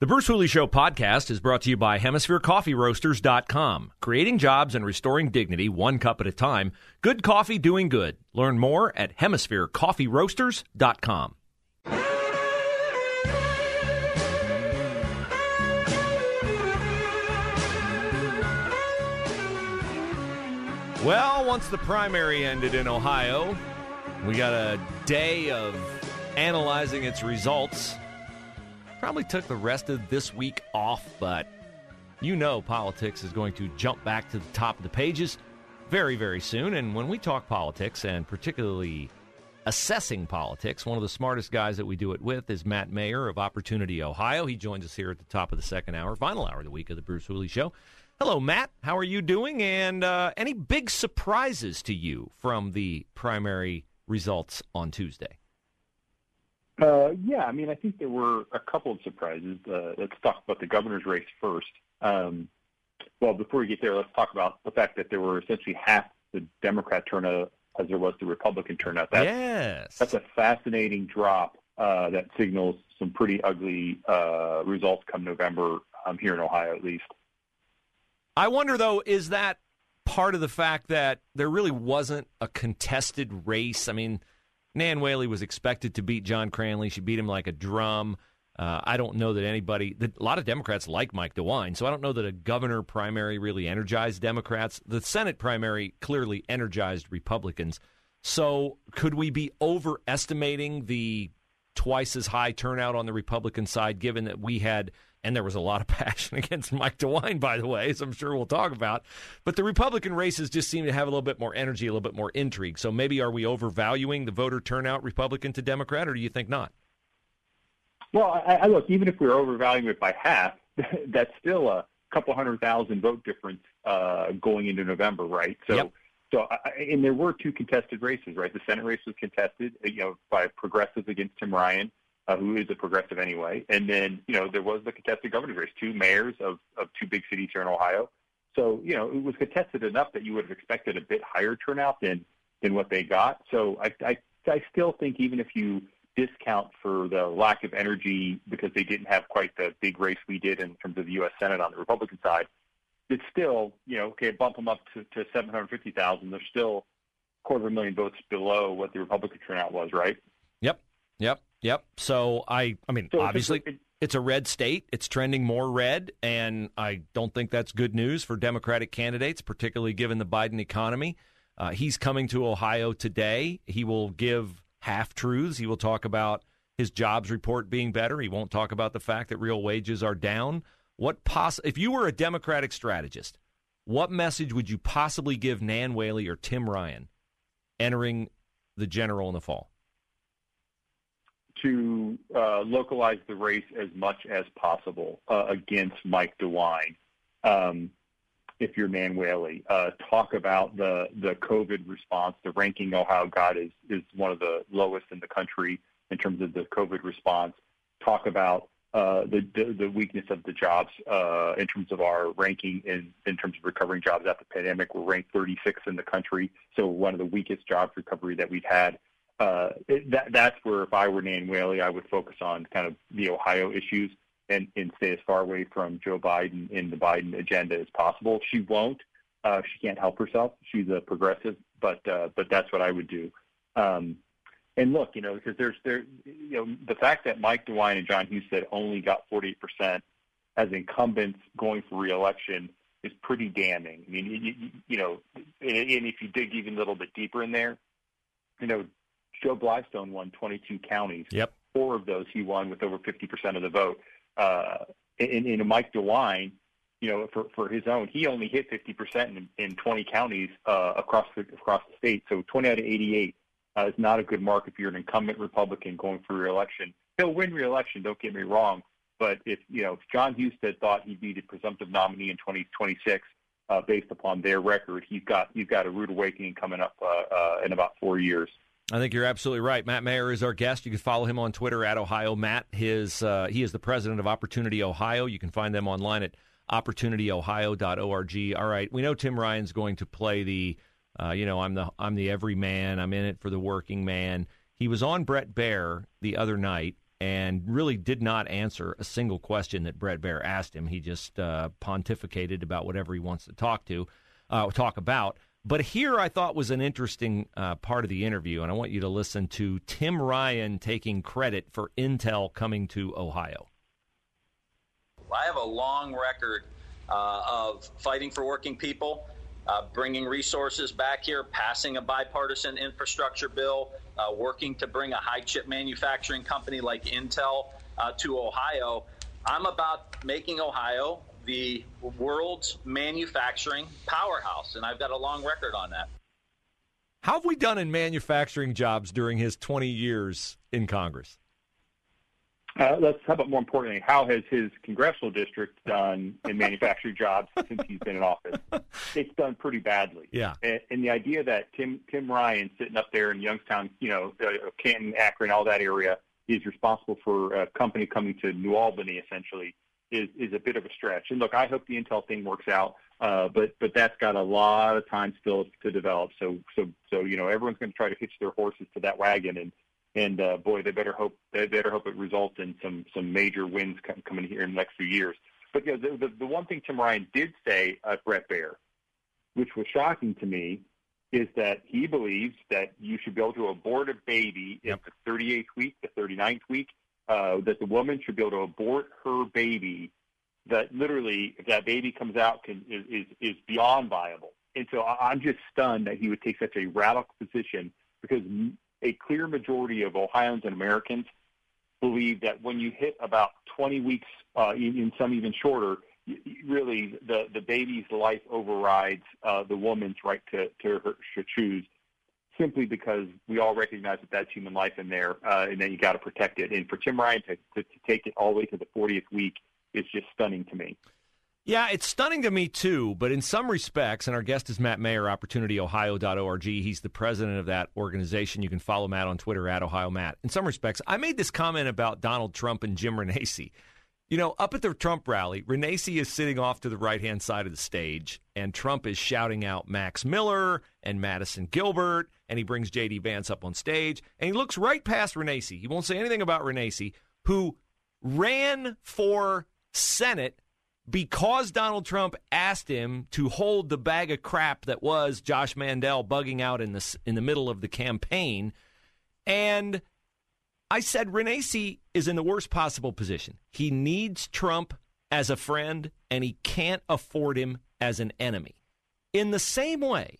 The Bruce Hooley Show podcast is brought to you by HemisphereCoffeeRoasters.com. Creating jobs and restoring dignity one cup at a time. Good coffee doing good. Learn more at HemisphereCoffeeRoasters.com. Well, once the primary ended in Ohio, we got a day of analyzing its results. Probably took the rest of this week off, but you know politics is going to jump back to the top of the pages very, very soon. And when we talk politics, and particularly assessing politics, one of the smartest guys that we do it with is Matt Mayer of Opportunity Ohio. He joins us here at the top of the second hour, final hour of the week of the Bruce Hooley Show. Hello, Matt. How are you doing? And uh, any big surprises to you from the primary results on Tuesday? Uh, yeah, I mean, I think there were a couple of surprises. Uh, let's talk about the governor's race first. Um, well, before we get there, let's talk about the fact that there were essentially half the Democrat turnout as there was the Republican turnout. That's, yes. That's a fascinating drop uh, that signals some pretty ugly uh, results come November um, here in Ohio, at least. I wonder, though, is that part of the fact that there really wasn't a contested race? I mean, Nan Whaley was expected to beat John Cranley. She beat him like a drum. Uh, I don't know that anybody, a lot of Democrats like Mike DeWine, so I don't know that a governor primary really energized Democrats. The Senate primary clearly energized Republicans. So could we be overestimating the twice as high turnout on the Republican side, given that we had and there was a lot of passion against Mike DeWine, by the way, as I'm sure we'll talk about. But the Republican races just seem to have a little bit more energy, a little bit more intrigue. So maybe are we overvaluing the voter turnout, Republican to Democrat, or do you think not? Well, I, I look, even if we're overvaluing it by half, that's still a couple hundred thousand vote difference uh, going into November, right? So. Yep. So, and there were two contested races, right? The Senate race was contested, you know, by progressives against Tim Ryan, uh, who is a progressive anyway. And then, you know, there was the contested governor's race, two mayors of, of two big cities here in Ohio. So, you know, it was contested enough that you would have expected a bit higher turnout than, than what they got. So I, I, I still think even if you discount for the lack of energy because they didn't have quite the big race we did in terms of the U.S. Senate on the Republican side, it's still, you know, okay, bump them up to, to 750,000. They're still quarter of a million votes below what the Republican turnout was, right? Yep. Yep. Yep. So I, I mean, so obviously, it's a, it's a red state. It's trending more red, and I don't think that's good news for Democratic candidates, particularly given the Biden economy. Uh, he's coming to Ohio today. He will give half truths. He will talk about his jobs report being better. He won't talk about the fact that real wages are down. What poss- if you were a Democratic strategist, what message would you possibly give Nan Whaley or Tim Ryan entering the general in the fall? To uh, localize the race as much as possible uh, against Mike DeWine. Um, if you're Whaley, uh, talk about the the COVID response. The ranking Ohio got is is one of the lowest in the country in terms of the COVID response. Talk about uh, the, the, the weakness of the jobs uh, in terms of our ranking in in terms of recovering jobs after the pandemic. We're ranked 36 in the country, so one of the weakest jobs recovery that we've had uh, that, that's where if I were Nan Whaley, I would focus on kind of the Ohio issues and, and stay as far away from Joe Biden and the Biden agenda as possible. She won't. Uh, she can't help herself. She's a progressive, but uh, but that's what I would do. Um, and look, you know, because there's there, you know, the fact that Mike DeWine and Jon Husted only got 48 percent as incumbents going for reelection is pretty damning. I mean, you, you know, and if you dig even a little bit deeper in there, you know, Joe Blystone won 22 counties. Yep. Four of those he won with over 50% of the vote. Uh, in, in Mike DeWine, you know, for, for his own, he only hit 50% in, in 20 counties uh, across the across the state. So 20 out of 88 uh, is not a good mark if you're an incumbent Republican going for reelection. He'll win reelection. Don't get me wrong, But if you know if Jon Husted thought he'd be the presumptive nominee in 2026 uh, based upon their record, he's got he's got a rude awakening coming up uh, uh, in about four years. I think you're absolutely right. Matt Mayer is our guest. You can follow him on Twitter at Ohio Matt. His uh, he is the president of Opportunity Ohio. You can find them online at opportunityohio.org. All right, we know Tim Ryan's going to play the, uh, you know, I'm the I'm the everyman. I'm in it for the working man. He was on Brett Baier the other night and really did not answer a single question that Brett Baier asked him. He just uh, pontificated about whatever he wants to talk to, uh, talk about. But here I thought was an interesting uh, part of the interview, and I want you to listen to Tim Ryan taking credit for Intel coming to Ohio. I have a long record uh, of fighting for working people, uh, bringing resources back here, passing a bipartisan infrastructure bill, uh, working to bring a high chip manufacturing company like Intel uh, to Ohio. I'm about making Ohio the world's manufacturing powerhouse, and I've got a long record on that. How have we done in manufacturing jobs during his 20 years in Congress? Uh, let's how about more importantly, how has his congressional district done in manufacturing jobs since he's been in office? It's done pretty badly. Yeah. And, and the idea that Tim Tim Ryan sitting up there in Youngstown, you know, uh, Canton, Akron, all that area, is responsible for a company coming to New Albany essentially is is a bit of a stretch. And look, I hope the Intel thing works out, uh, but but that's got a lot of time still to develop. So so so you know, everyone's going to try to hitch their horses to that wagon and and uh, boy, they better hope they better hope it results in some some major wins coming here in the next few years. But you know, the, the the one thing Tim Ryan did say at Brett Baier, which was shocking to me, is that he believes that you should be able to abort a baby yep. in the 38th week, the 39th week, uh, that the woman should be able to abort her baby. That literally, if that baby comes out, can is is, beyond viable. And so I'm just stunned that he would take such a radical position because a clear majority of Ohioans and Americans believe that when you hit about 20 weeks, uh, in some even shorter, really the, the baby's life overrides uh, the woman's right to, to, her, to choose simply because we all recognize that that's human life in there, uh, and then you got to protect it. And for Tim Ryan to, to, to take it all the way to the 40th week is just stunning to me. Yeah, it's stunning to me too, but in some respects, and our guest is Matt Mayer, opportunityohio.org. He's the president of that organization. You can follow Matt on Twitter at Ohio Matt. In some respects, I made this comment about Donald Trump and Jim Renacci. You know, up at the Trump rally, Renacci is sitting off to the right hand side of the stage, and Trump is shouting out Max Miller and Madison Gilbert, and he brings J.D. Vance up on stage, and he looks right past Renacci. He won't say anything about Renacci, who ran for Senate because Donald Trump asked him to hold the bag of crap that was Josh Mandel bugging out in the in the middle of the campaign, and I said Renacci is in the worst possible position. He needs Trump as a friend, and he can't afford him as an enemy. In the same way,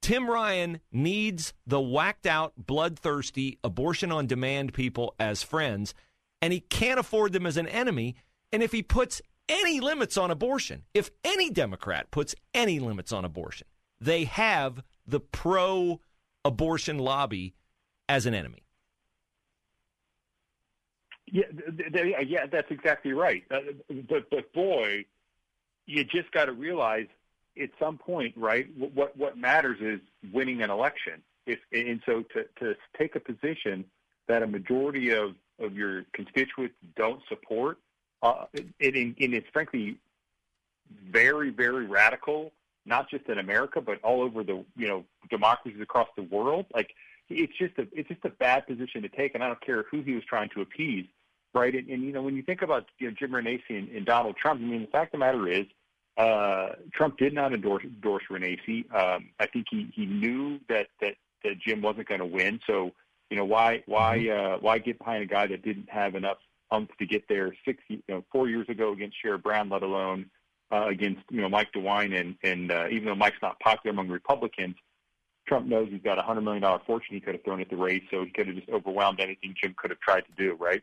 Tim Ryan needs the whacked out, bloodthirsty, abortion on demand people as friends, and he can't afford them as an enemy. And if he puts any limits on abortion, if any Democrat puts any limits on abortion, they have the pro abortion lobby as an enemy. Yeah, they, yeah, that's exactly right. Uh, but but boy, you just got to realize at some point, right? What what matters is winning an election. If and so to to take a position that a majority of of your constituents don't support, uh, it, it, it's frankly very, very radical, not just in America, but all over the you know democracies across the world. Like it's just a it's just a bad position to take, and I don't care who he was trying to appease, right? And, and you know when you think about you know, Jim Renacci and, and Donald Trump, I mean the fact of the matter is. Uh, Trump did not endorse, endorse Renacci. Um, I think he, he knew that, that, that Jim wasn't going to win. So, you know, why why mm-hmm. uh, why get behind a guy that didn't have enough umph to get there six, you know, four years ago against Sherrod Brown, let alone uh, against you know Mike DeWine. And and uh, even though Mike's not popular among Republicans, Trump knows he's got a hundred million dollar fortune he could have thrown at the race, so he could have just overwhelmed anything Jim could have tried to do. Right?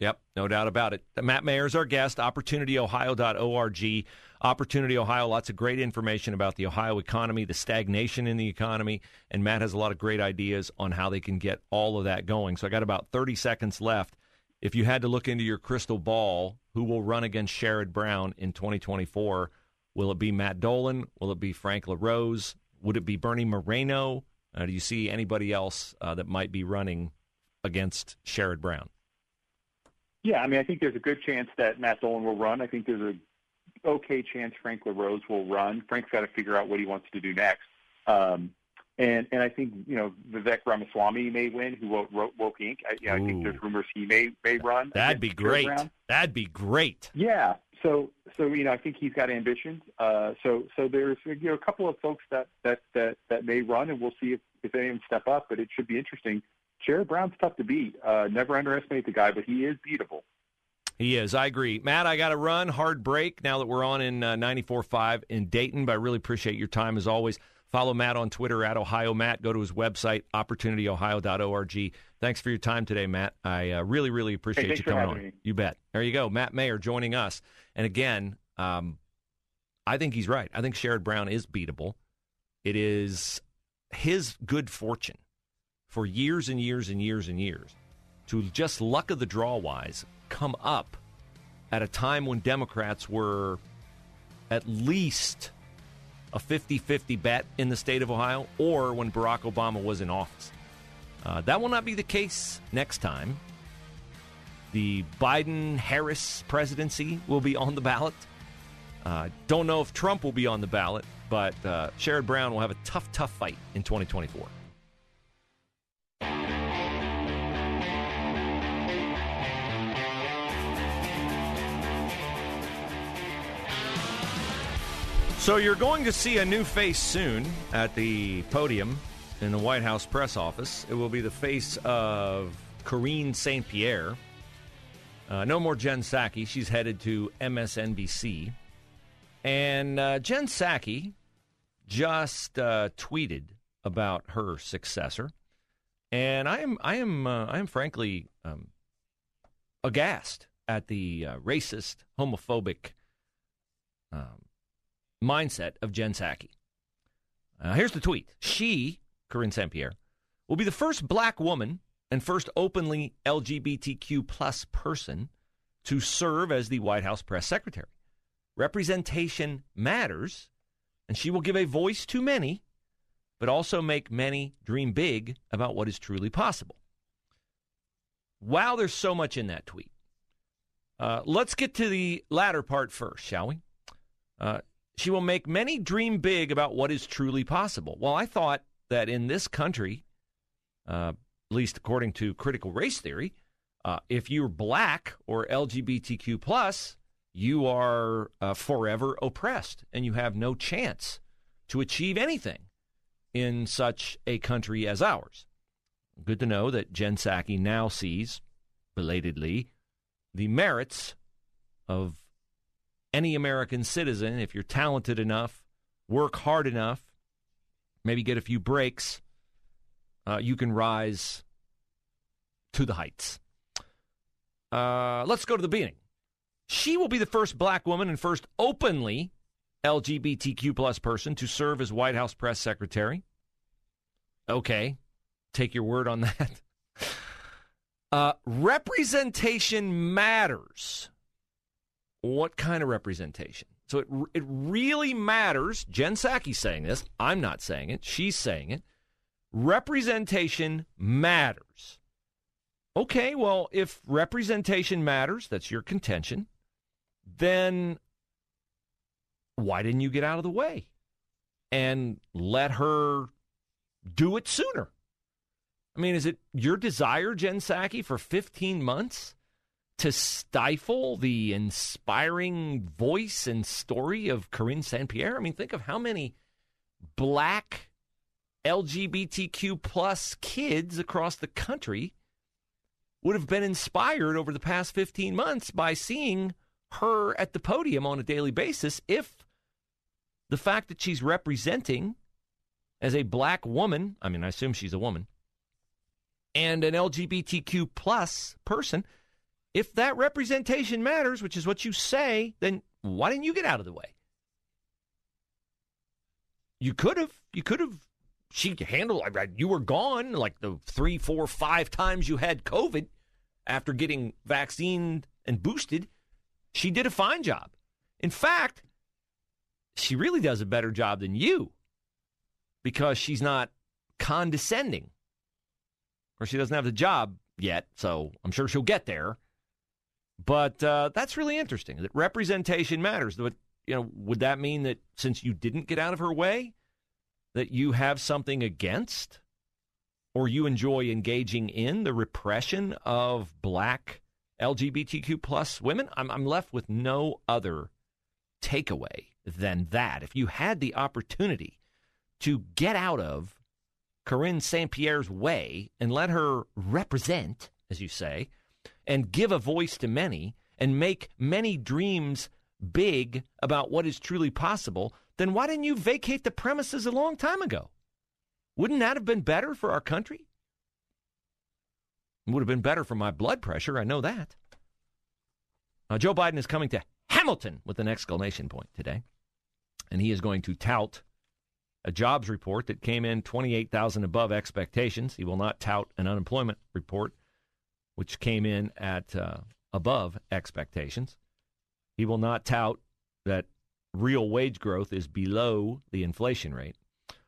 Yep. No doubt about it. Matt Mayer is our guest, opportunityohio.org. Opportunity Ohio, lots of great information about the Ohio economy, the stagnation in the economy, and Matt has a lot of great ideas on how they can get all of that going. So I got about 30 seconds left if you had to look into your crystal ball, who will run against Sherrod Brown in 2024? Will it be Matt Dolan? Will it be Frank LaRose? Would it be Bernie Moreno? Uh, do you see anybody else uh, that might be running against Sherrod Brown? Yeah, I mean, I think there's a good chance that Matt Dolan will run. I think there's a okay chance Frank LaRose will run. Frank's got to figure out what he wants to do next. Um, and and I think you know Vivek Ramaswamy may win, who wrote, wrote Woke Inc. I, you know, I think there's rumors he may may run. That'd be great. That'd be great. Yeah. So so you know I think he's got ambitions. Uh, so so there's you know a couple of folks that that that, that may run, and we'll see if if any of them step up. But it should be interesting. Sherrod Brown's tough to beat. Uh, never underestimate the guy, but he is beatable. He is. I agree. Matt, I got to run. Hard break now that we're on in uh, 94.5 in Dayton, but I really appreciate your time as always. Follow Matt on Twitter at Ohio Matt. Go to his website, opportunityohio.org. Thanks for your time today, Matt. I uh, really, really appreciate hey, you coming on. Me. You bet. There you go. Matt Mayer joining us. And again, um, I think he's right. I think Sherrod Brown is beatable. It is his good fortune for years and years and years and years to just luck of the draw wise come up at a time when Democrats were at least a 50 50 bet in the state of Ohio or when Barack Obama was in office. Uh, that will not be the case next time. The Biden Harris presidency will be on the ballot. Uh, don't know if Trump will be on the ballot, but uh, Sherrod Brown will have a tough, tough fight in 2024. So you're going to see a new face soon at the podium in the White House press office. It will be the face of Karine St. Pierre. Uh, no more Jen Psaki. She's headed to MSNBC. And uh, Jen Psaki just uh, tweeted about her successor, and I am I am uh, I am frankly um, aghast at the uh, racist, homophobic um, mindset of Jen Psaki. Uh, here's the tweet: She, Karine St. Will be the first black woman and first openly LGBTQ plus person to serve as the White House press secretary. Representation matters, and she will give a voice to many, but also make many dream big about what is truly possible. Wow, there's so much in that tweet. Uh, let's get to the latter part first, shall we? Uh, she will make many dream big about what is truly possible. Well, I thought that in this country, uh, at least according to critical race theory, uh, if you're black or LGBTQ plus, you are uh, forever oppressed and you have no chance to achieve anything in such a country as ours. Good to know that Jen Psaki now sees, belatedly, the merits of any American citizen if you're talented enough, work hard enough, maybe get a few breaks, uh, you can rise to the heights. Uh, let's go to the beginning. She will be the first black woman and first openly LGBTQ plus person to serve as White House press secretary. Okay, take your word on that. Uh, representation matters. What kind of representation? So it it really matters. Jen Psaki's saying this. I'm not saying it. She's saying it. Representation matters. Okay, well, if representation matters, that's your contention then why didn't you get out of the way and let her do it sooner? I mean, is it your desire, Jen Psaki, for 15 months to stifle the inspiring voice and story of Karine St. Pierre? I mean, think of how many black LGBTQ plus kids across the country would have been inspired over the past 15 months by seeing her at the podium on a daily basis if the fact that she's representing as a black woman, I mean, I assume she's a woman, and an LGBTQ plus person, if that representation matters, which is what you say, then why didn't you get out of the way? You could have. You could have. She handled. You were gone like the three, four, five times you had COVID after getting vaccinated and boosted, she did a fine job. In fact, she really does a better job than you because she's not condescending. Or she doesn't have the job yet, so I'm sure she'll get there. But uh, that's really interesting that representation matters. But, you know, would that mean that since you didn't get out of her way, that you have something against or you enjoy engaging in the repression of black LGBTQ plus women? I'm, I'm left with no other takeaway than that. If you had the opportunity to get out of Karine St. Pierre's way and let her represent, as you say, and give a voice to many and make many dreams big about what is truly possible, then why didn't you vacate the premises a long time ago? Wouldn't that have been better for our country? It would have been better for my blood pressure, I know that. Now, Joe Biden is coming to Hamilton with an exclamation point today, and he is going to tout a jobs report that came in 28,000 above expectations. He will not tout an unemployment report, which came in at uh, above expectations. He will not tout that real wage growth is below the inflation rate.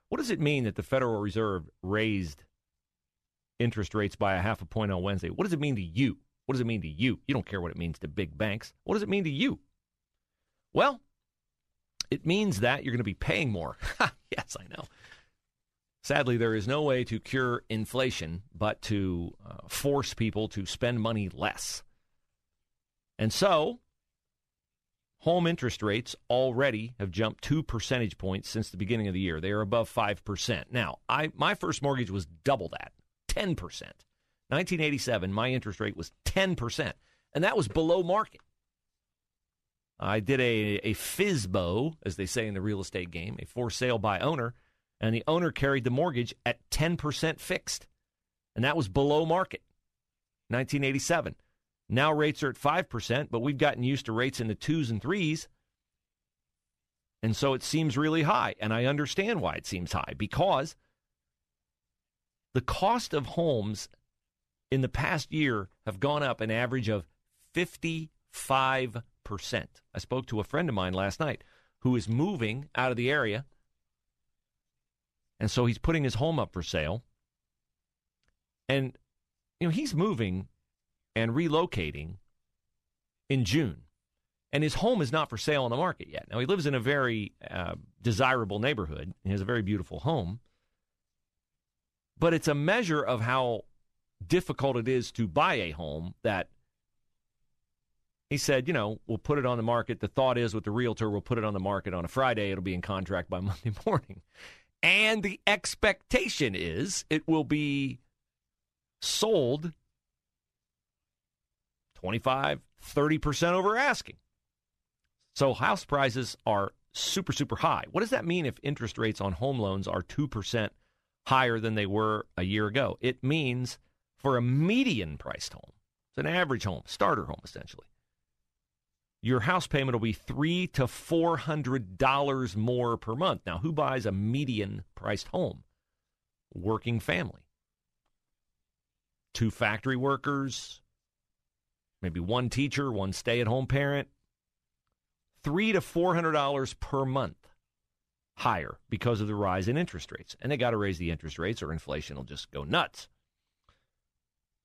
What does it mean that the Federal Reserve raised interest rates by a half a point on Wednesday? What does it mean to you? What does it mean to you? You don't care what it means to big banks. What does it mean to you? Well, it means that you're going to be paying more. yes, I know. Sadly, there is no way to cure inflation but to uh, force people to spend money less. And so, home interest rates already have jumped two percentage points since the beginning of the year. They are above 5%. Now, I, my first mortgage was double that, 10%. 1987, my interest rate was 10%, and that was below market. I did a, a FISBO, as they say in the real estate game, a for sale by owner, and the owner carried the mortgage at 10% fixed. And that was below market, 1987. Now rates are at 5%, but we've gotten used to rates in the twos and threes. And so it seems really high. And I understand why it seems high because the cost of homes in the past year have gone up an average of 55 percent. I spoke to a friend of mine last night who is moving out of the area. And so he's putting his home up for sale. And, you know, he's moving and relocating in June. And his home is not for sale on the market yet. Now, he lives in a very uh, desirable neighborhood. He has a very beautiful home. But it's a measure of how difficult it is to buy a home that he said, you know, we'll put it on the market. The thought is with the realtor, we'll put it on the market on a Friday. It'll be in contract by Monday morning. And the expectation is it will be sold 25, 30% over asking. So house prices are super, super high. What does that mean if interest rates on home loans are 2% higher than they were a year ago? It means for a median priced home, it's an average home, starter home essentially, your house payment will be three to four hundred dollars more per month. Now, who buys a median priced home? Working family. Two factory workers, maybe one teacher, one stay at home parent. Three to four hundred dollars per month higher because of the rise in interest rates. And they got to raise the interest rates or inflation will just go nuts.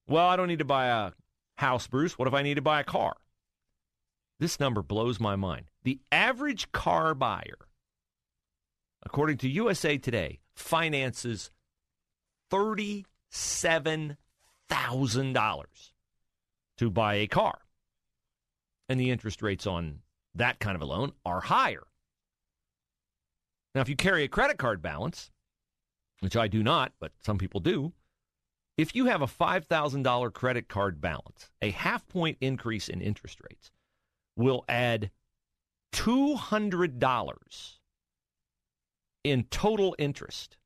Well, I don't need to buy a house, Bruce. What if I need to buy a car? This number blows my mind. The average car buyer, according to USA Today, finances $37,000 to buy a car. And the interest rates on that kind of a loan are higher. Now, if you carry a credit card balance, which I do not, but some people do, if you have a $5,000 credit card balance, a half point increase in interest rates will add $200 in total interest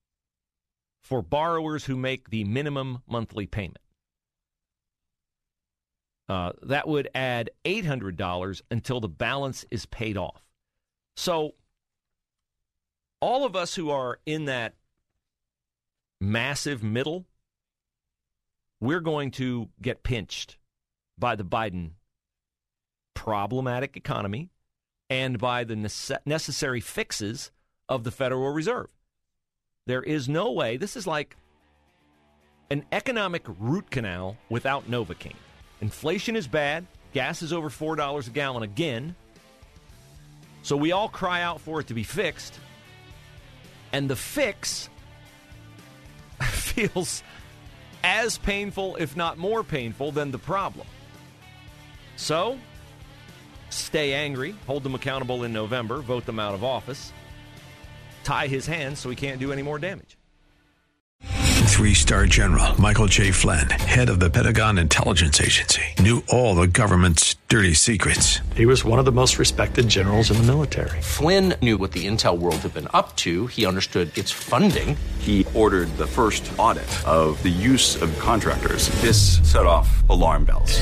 for borrowers who make the minimum monthly payment. Uh, that would add $800 until the balance is paid off. So, all of us who are in that massive middle, we're going to get pinched by the Biden problematic economy and by the nece- necessary fixes of the Federal Reserve. There is no way, this is like an economic root canal without Novocaine. Inflation is bad, gas is over $4 a gallon again. So we all cry out for it to be fixed. And the fix feels as painful, if not more painful, than the problem. So, stay angry, hold them accountable in November, vote them out of office, tie his hands so he can't do any more damage. Three star general Michael J. Flynn, head of the Pentagon Intelligence Agency, knew all the government's dirty secrets. He was one of the most respected generals in the military. Flynn knew what the intel world had been up to. He understood its funding. He ordered the first audit of the use of contractors. This set off alarm bells.